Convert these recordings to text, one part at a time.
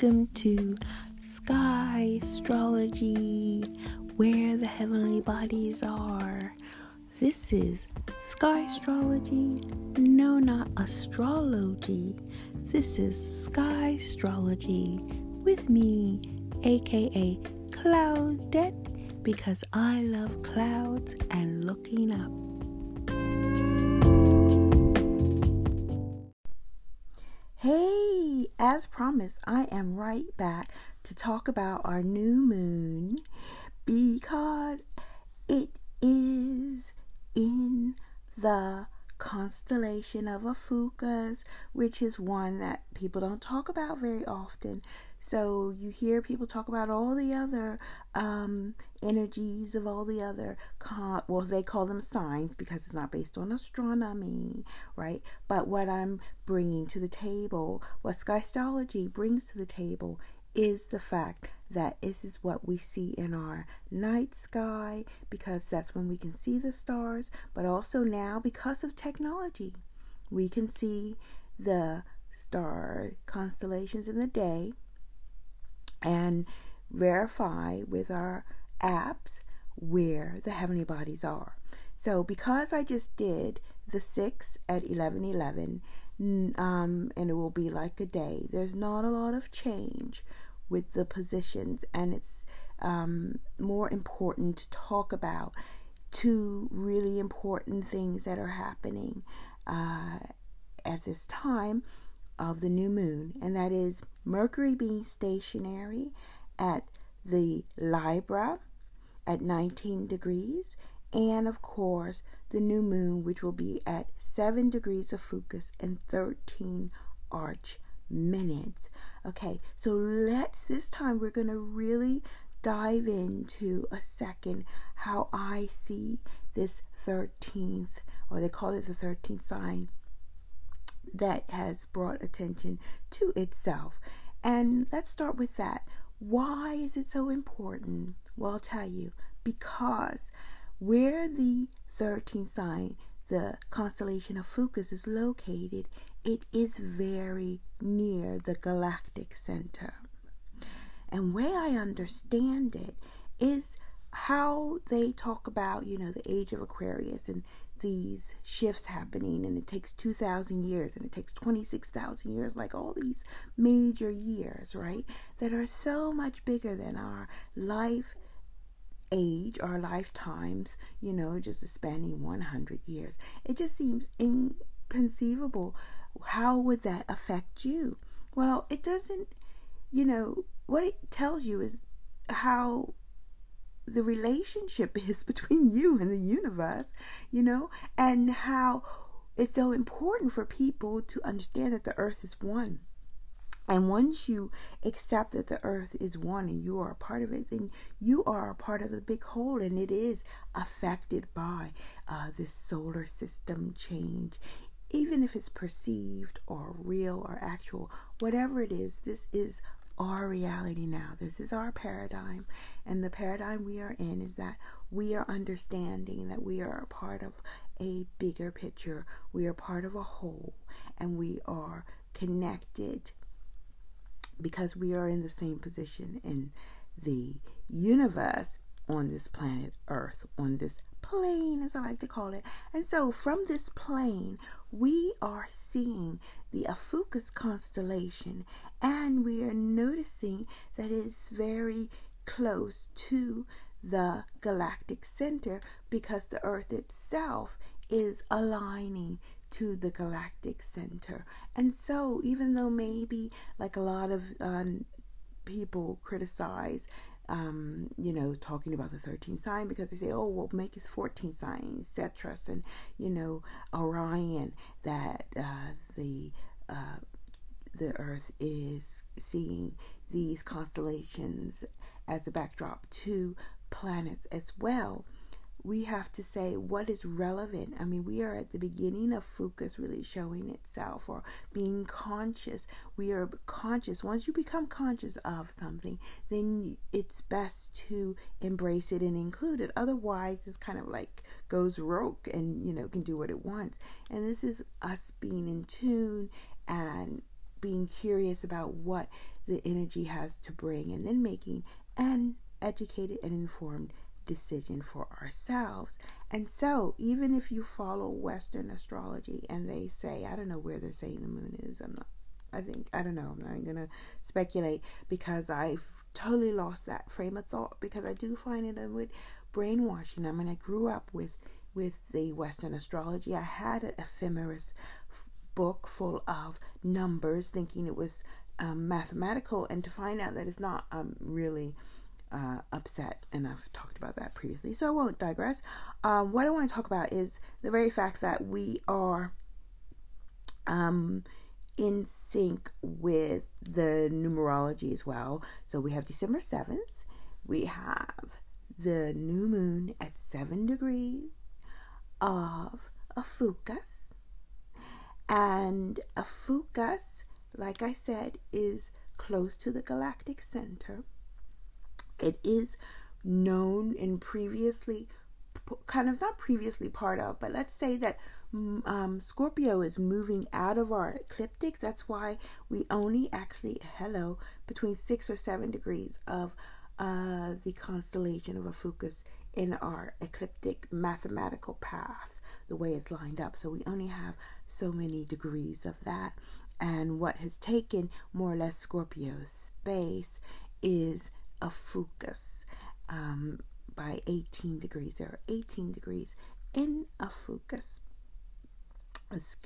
Welcome to Sky Astrology, where the heavenly bodies are. This is Sky Astrology, no, not astrology. This is Sky Astrology with me, aka Cloudette, because I love clouds and looking up. Hey, as promised, I am right back to talk about our new moon because it is in the constellation of Ophiuchus, which is one that people don't talk about very often. So you hear people talk about all the other um, energies of all the other, con- well, they call them signs because it's not based on astronomy, right? But what I'm bringing to the table, what skystology brings to the table, is the fact that this is what we see in our night sky because that's when we can see the stars, but also now because of technology, we can see the star constellations in the day and verify with our apps where the heavenly bodies are. So, because I just did the 6 at 1111, um, and it will be like a day, there's not a lot of change with the positions, and it's um, more important to talk about two really important things that are happening uh, at this time of the new moon, and that is Mercury being stationary at the Libra at 19 degrees, and of course, the new moon, which will be at 7 degrees of Ophiuchus and 13 arc minutes. Okay, so let's this time we're going to really dive into a second how I see this 13th, or they call it the 13th sign that has brought attention to itself. And let's start with that. Why is it so important? Well, I'll tell you because where the 13th sign, the constellation of Ophiuchus, is located, it is very near the galactic center. And way I understand it is how they talk about, you know, the age of Aquarius and these shifts happening and it takes 2000 years and it takes 26,000 years like all these major years right that are so much bigger than our life age our lifetimes you know just spanning 100 years. It just seems inconceivable. How would that affect you? Well it doesn't you know what it tells you is how the relationship is between you and the universe, you know, and how it's so important for people to understand that the earth is one. And once you accept that the earth is one and you are a part of it, then you are a part of the big whole and it is affected by uh, this solar system change. Even if it's perceived or real or actual, whatever it is, this is our reality now. This is our paradigm. And the paradigm we are in is that we are understanding that we are a part of a bigger picture. We are part of a whole. And we are connected because we are in the same position in the universe on this planet Earth, on this plane, as I like to call it. And so, from this plane, we are seeing the Ophiuchus constellation, and we are noticing that it's very close to the galactic center because the Earth itself is aligning to the galactic center. And so, even though maybe like a lot of um, people criticize um, you know, talking about the 13th sign because they say, oh, well, make it 14 signs, Cetus, and, you know, Orion, that uh, the uh, the Earth is seeing these constellations as a backdrop to planets as well we have to say what is relevant. I mean, we are at the beginning of Ophiuchus really showing itself or being conscious. We are conscious. Once you become conscious of something, then it's best to embrace it and include it. Otherwise, it's kind of like goes rogue and, you know, can do what it wants. And this is us being in tune and being curious about what the energy has to bring, and then making an educated and informed decision for ourselves. And so, even if you follow Western astrology and they say, I don't know where they're saying the moon is, I'm not I think I don't know. I'm not gonna speculate because I've totally lost that frame of thought because I do find it with brainwashing. I mean, I grew up with with the Western astrology. I had an ephemeris book full of numbers, thinking it was um, mathematical, and to find out that it's not, I'm really uh, upset. And I've talked about that previously, so I won't digress. Um, what I want to talk about is the very fact that we are. Um, in sync with the numerology as well. So we have December 7th, we have the new moon at 7 degrees of Ophiuchus, And Ophiuchus, like I said, is close to the galactic center. It is known and previously, kind of not previously part of, but let's say that um, Scorpio is moving out of our ecliptic. That's why we only actually, hello, between six or seven degrees of uh, the constellation of Ophiuchus in our ecliptic mathematical path, the way it's lined up. So we only have so many degrees of that. And what has taken more or less Scorpio's space is Ophiuchus um, by 18 degrees. There are 18 degrees in Ophiuchus.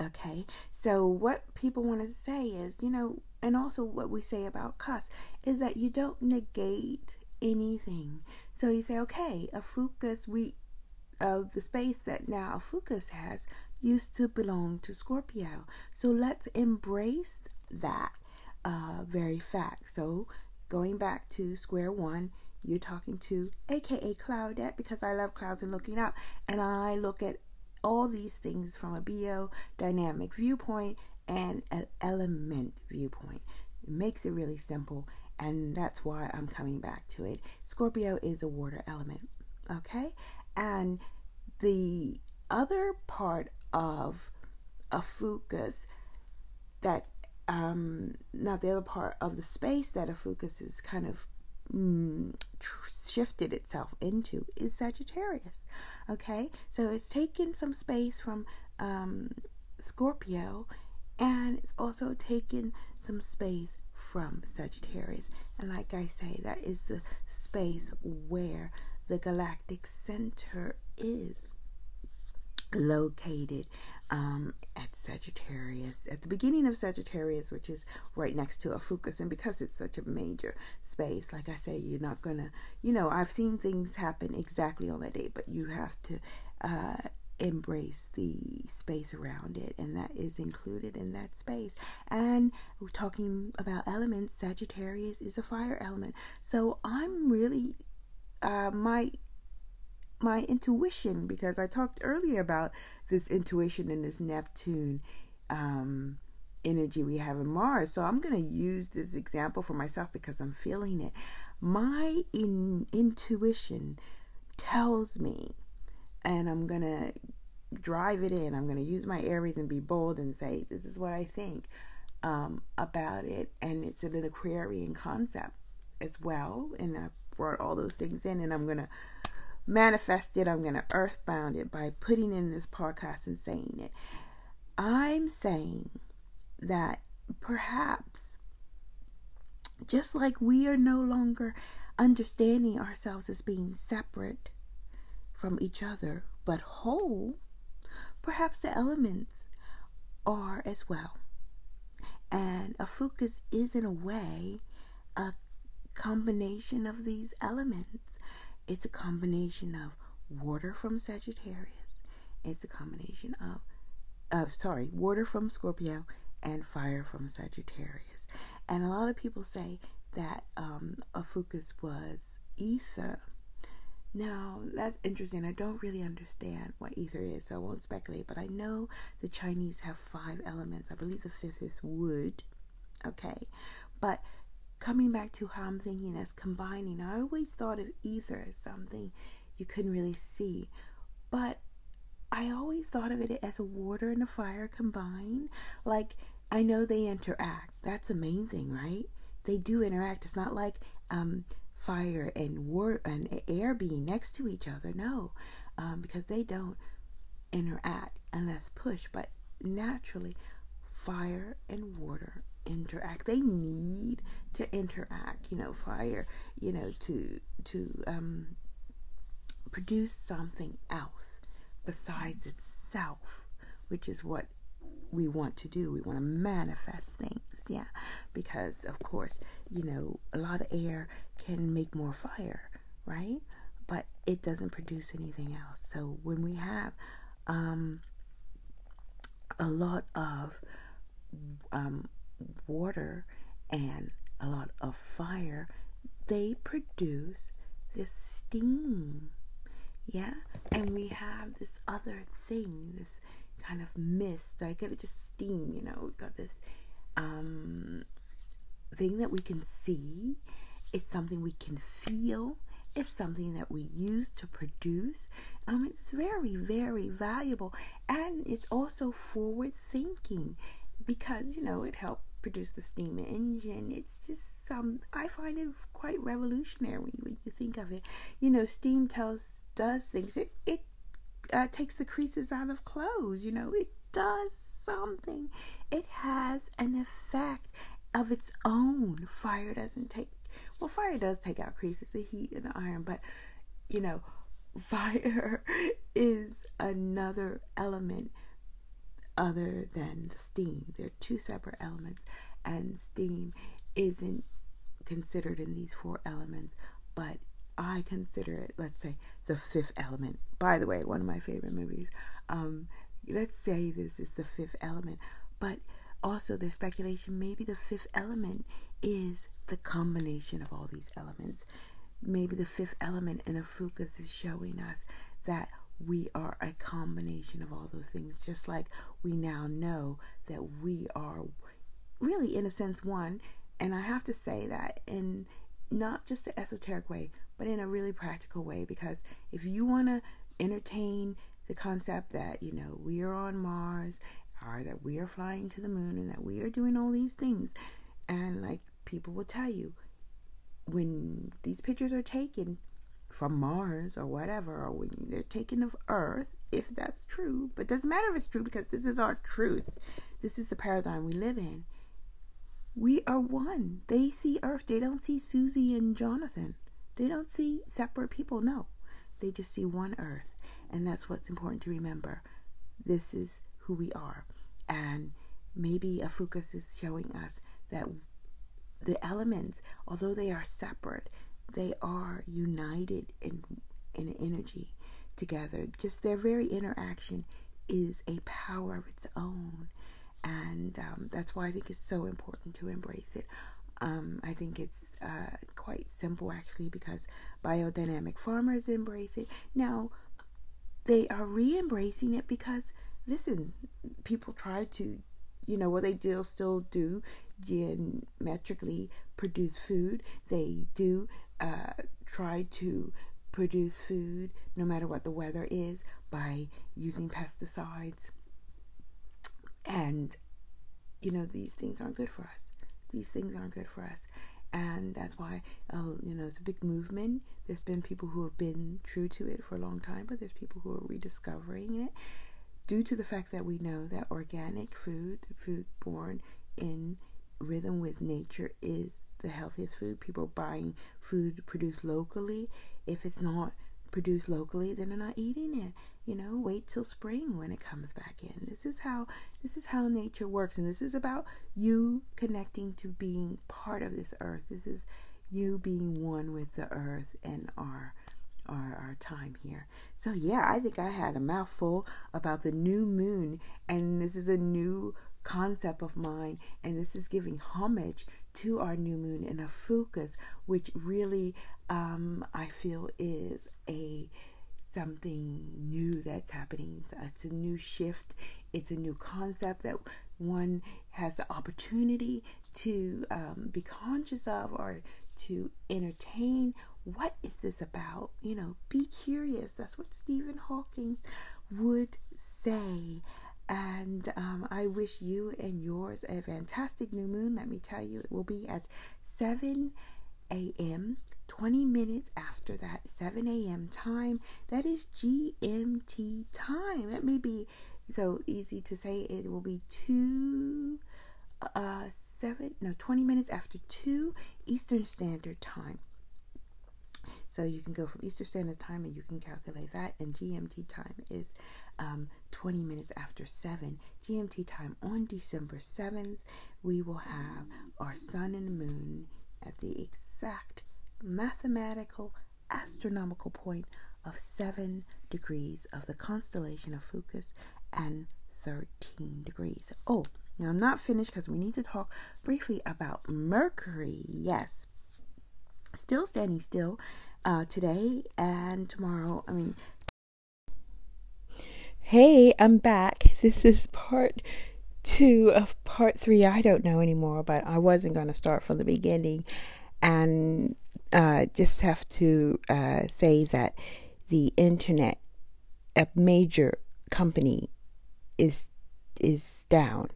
Okay, so what people want to say is, you know, and also what we say about cuss is that you don't negate anything. So you say, okay, Ophiuchus, we, uh, the space that now Ophiuchus has used to belong to Scorpio. So let's embrace that uh, very fact. So going back to square one, you're talking to aka Claudette because I love clouds and looking up, and I look at all these things from a biodynamic viewpoint and an element viewpoint. It makes it really simple, and that's why I'm coming back to it. Scorpio is a water element, okay? And the other part of Ophiuchus that um not the other part of the space that Ophiuchus is kind of mm, shifted itself into is Sagittarius. Okay, so it's taken some space from um, Scorpio and it's also taken some space from Sagittarius. And like I say, that is the space where the galactic center is located um, at Sagittarius, at the beginning of Sagittarius, which is right next to Ophiuchus. And because it's such a major space, like I say, you're not going to, you know, I've seen things happen exactly on that day, but you have to uh, embrace the space around it, and that is included in that space. And we're talking about elements, Sagittarius is a fire element. So I'm really, uh, my my intuition because I talked earlier about this intuition and this Neptune um, energy we have in Mars. So I'm going to use this example for myself because I'm feeling it. My in- intuition tells me, and I'm going to drive it in. I'm going to use my Aries and be bold and say, This is what I think um, about it. And it's an Aquarian concept as well. And I brought all those things in, and I'm going to manifest it. I'm going to earthbound it by putting in this podcast and saying it. I'm saying that perhaps just like we are no longer understanding ourselves as being separate from each other but whole, perhaps the elements are as well. And Ophiuchus is, in a way, a combination of these elements. It's a combination of water from Sagittarius. It's a combination of, uh, sorry, water from Scorpio and fire from Sagittarius. And a lot of people say that um, Ophiuchus was ether. Now, that's interesting. I don't really understand what ether is, so I won't speculate, but I know the Chinese have five elements. I believe the fifth is wood. Okay. But coming back to how I'm thinking as combining, I always thought of ether as something you couldn't really see, but I always thought of it as a water and a fire combined. Like, I know they interact. That's the main thing, right? they do interact. It's not like um, fire and water and air being next to each other. No, um, because they don't interact unless pushed. But naturally, fire and water interact. They need to interact. You know, fire. You know, to to um, produce something else besides itself, which is what we want to do. We want to manifest things, yeah. Because, of course, you know, a lot of air can make more fire, right? But it doesn't produce anything else. So when we have um, a lot of um, water and a lot of fire, they produce this steam. Yeah, and we have this other thing, this kind of mist. I get it just steam, you know. We've got this um, thing that we can see. It's something we can feel. It's something that we use to produce. Um, it's very, very valuable, and it's also forward thinking because you know it helps produce the steam engine. It's just some I find it quite revolutionary when you think of it. You know, steam tells does things. It it uh, takes the creases out of clothes. You know, it does something. It has an effect of its own. Fire doesn't take, well, fire does take out creases, the heat and the iron, but you know, fire is another element other than the steam. They're two separate elements, and steam isn't considered in these four elements, but I consider it, let's say, the fifth element. By the way, one of my favorite movies. Um, let's say this is the fifth element, but also there's speculation maybe the fifth element is the combination of all these elements. Maybe the fifth element in Ophiuchus is showing us that we are a combination of all those things, just like we now know that we are really, in a sense, one. And I have to say that in not just an esoteric way, but in a really practical way. Because if you want to entertain the concept that, you know, we are on Mars or that we are flying to the moon and that we are doing all these things, and like people will tell you, when these pictures are taken from Mars or whatever, or when they're taken of Earth, if that's true, but doesn't matter if it's true because this is our truth. This is the paradigm we live in. We are one. They see Earth. They don't see Susie and Jonathan. They don't see separate people. No, they just see one Earth. And that's what's important to remember. This is who we are. And maybe Ophiuchus is showing us that the elements, although they are separate, they are united in, in energy together. Just their very interaction is a power of its own and um, that's why I think it's so important to embrace it. Um, I think it's uh, quite simple actually because biodynamic farmers embrace it. Now, they are re embracing it because, listen, people try to, you know, what they do still do geometrically produce food. They do uh, try to produce food no matter what the weather is by using pesticides and, you know, these things aren't good for us. These things aren't good for us. And that's why, uh, you know, it's a big movement. There's been people who have been true to it for a long time, but there's people who are rediscovering it due to the fact that we know that organic food, food born in rhythm with nature, is the healthiest food. People are buying food produced locally. If it's not produced locally, then they're not eating it. You know wait till spring when it comes back in. This is how this is how nature works. And this is about you connecting to being part of this earth. This is you being one with the earth and our our, our time here. So yeah i think i had a mouthful about the new moon. And this is a new concept of mine and this is giving homage to our new moon in Ophiuchus, which really um, i feel is a something new that's happening. So it's a new shift, it's a new concept that one has the opportunity to um, be conscious of or to entertain. What is this about? You know, be curious. That's what Stephen Hawking would say. And um, I wish you and yours a fantastic new moon. Let me tell you, it will be at 7 a.m. 20 minutes after that 7 a.m. time. That is GMT time. That may be so easy to say. It will be 2 uh 7 no 20 minutes after 2 Eastern Standard Time. So you can go from Eastern Standard Time and you can calculate that. And GMT time is um, 20 minutes after 7. GMT time on December 7th, we will have our sun and moon at the exact mathematical astronomical point of 7 degrees of the constellation of Ophiuchus and 13 degrees. Oh, now I'm not finished because we need to talk briefly about Mercury. Yes, still standing still uh, today and tomorrow. I mean, hey, I'm back. This is part two of part three. I don't know anymore, but I wasn't going to start from the beginning. And uh, just have to uh, say that the internet, a major company, is is down.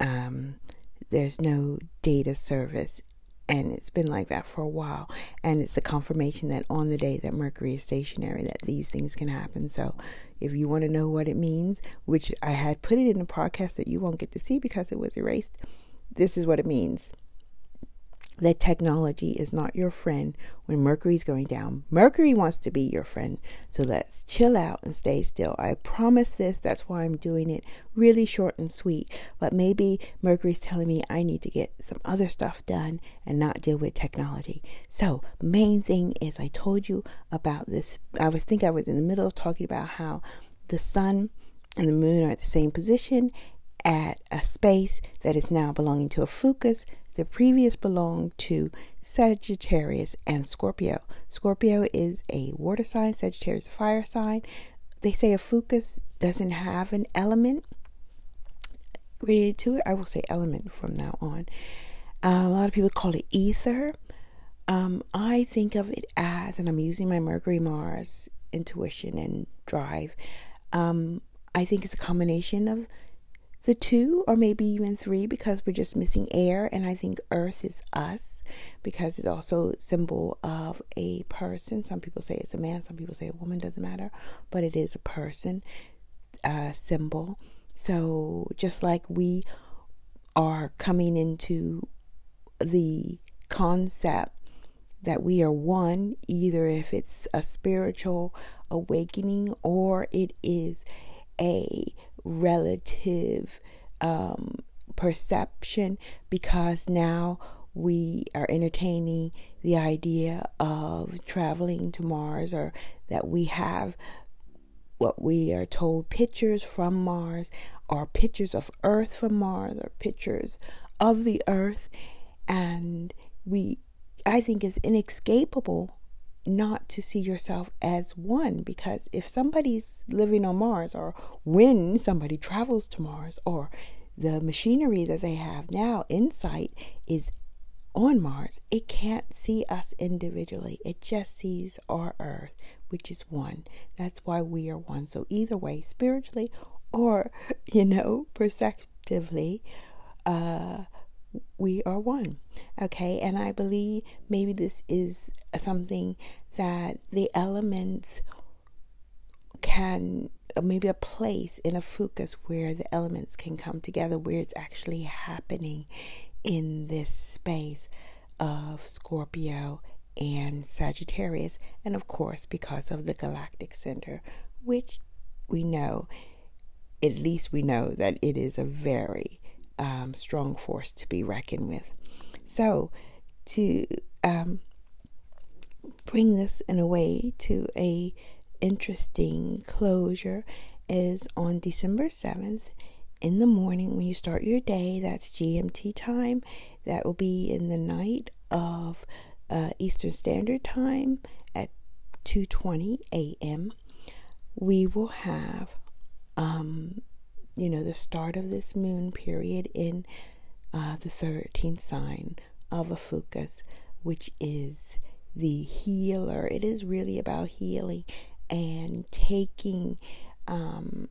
Um, there's no data service and it's been like that for a while. And it's a confirmation that on the day that mercury is stationary that these things can happen. So if you want to know what it means which i had put it in a podcast that you won't get to see because it was erased this is what it means that technology is not your friend when Mercury's going down. Mercury wants to be your friend. So let's chill out and stay still. I promise this. That's why I'm doing it really short and sweet. But maybe Mercury's telling me I need to get some other stuff done and not deal with technology. So, main thing is I told you about this. I was think I was in the middle of talking about how the sun and the moon are at the same position at a space that is now belonging to Ophiuchus the previous belonged to Sagittarius and Scorpio. Scorpio is a water sign, Sagittarius a fire sign. They say Ophiuchus doesn't have an element related to it. I will say element from now on. Um, a lot of people call it ether. Um, I think of it as, and I'm using my Mercury Mars intuition and drive. Um, I think it's a combination of the two or maybe even three because we're just missing air and i think earth is us because it's also symbol of a person. Some people say it's a man some people say a woman doesn't matter but it is a person uh, symbol. So just like we are coming into the concept that we are one either if it's a spiritual awakening or it is a relative um, perception because now we are entertaining the idea of traveling to Mars or that we have what we are told pictures from Mars or pictures of Earth from Mars or pictures of the Earth. And we I think is inescapable not to see yourself as one because if somebody's living on Mars or when somebody travels to Mars or the machinery that they have now, InSight, is on Mars, it can't see us individually. It just sees our Earth, which is one. That's why we are one. So, either way, spiritually or, you know, perceptively, uh, we are one. Okay, and I believe maybe this is something that the elements can uh, maybe a place in Ophiuchus where the elements can come together, where it's actually happening in this space of Scorpio and Sagittarius, and of course, because of the galactic center, which we know, at least we know that it is a very um, strong force to be reckoned with. So, to um, bring this in a way to a interesting closure is on December 7th in the morning when you start your day. That's GMT time. That will be in the night of uh, Eastern Standard Time at 2:20 a.m. We will have um, you know, the start of this moon period in uh, the 13th sign of Ophiuchus, which is the healer. It is really about healing and taking um,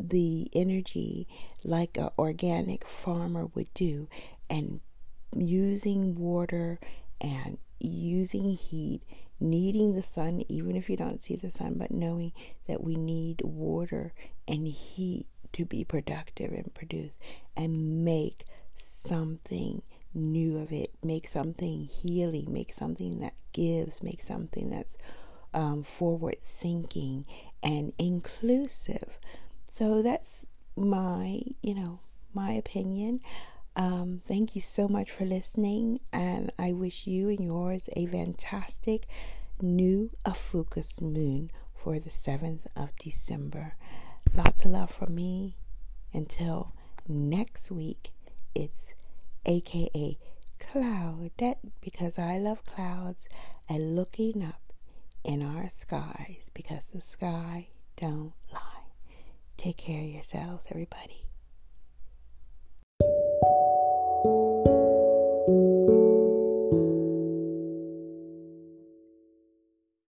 the energy like an organic farmer would do and using water and using heat needing the sun even if you don't see the sun but knowing that we need water and heat to be productive and produce and make something new of it make something healing make something that gives make something that's um, forward thinking and inclusive so that's my, you know, my opinion. Um, thank you so much for listening, and I wish you and yours a fantastic new Ophiuchus moon for the 7th of December. Lots of love from me. Until next week, it's AKA Cloud, because I love clouds and looking up in our skies because the sky don't lie. Take care of yourselves, everybody.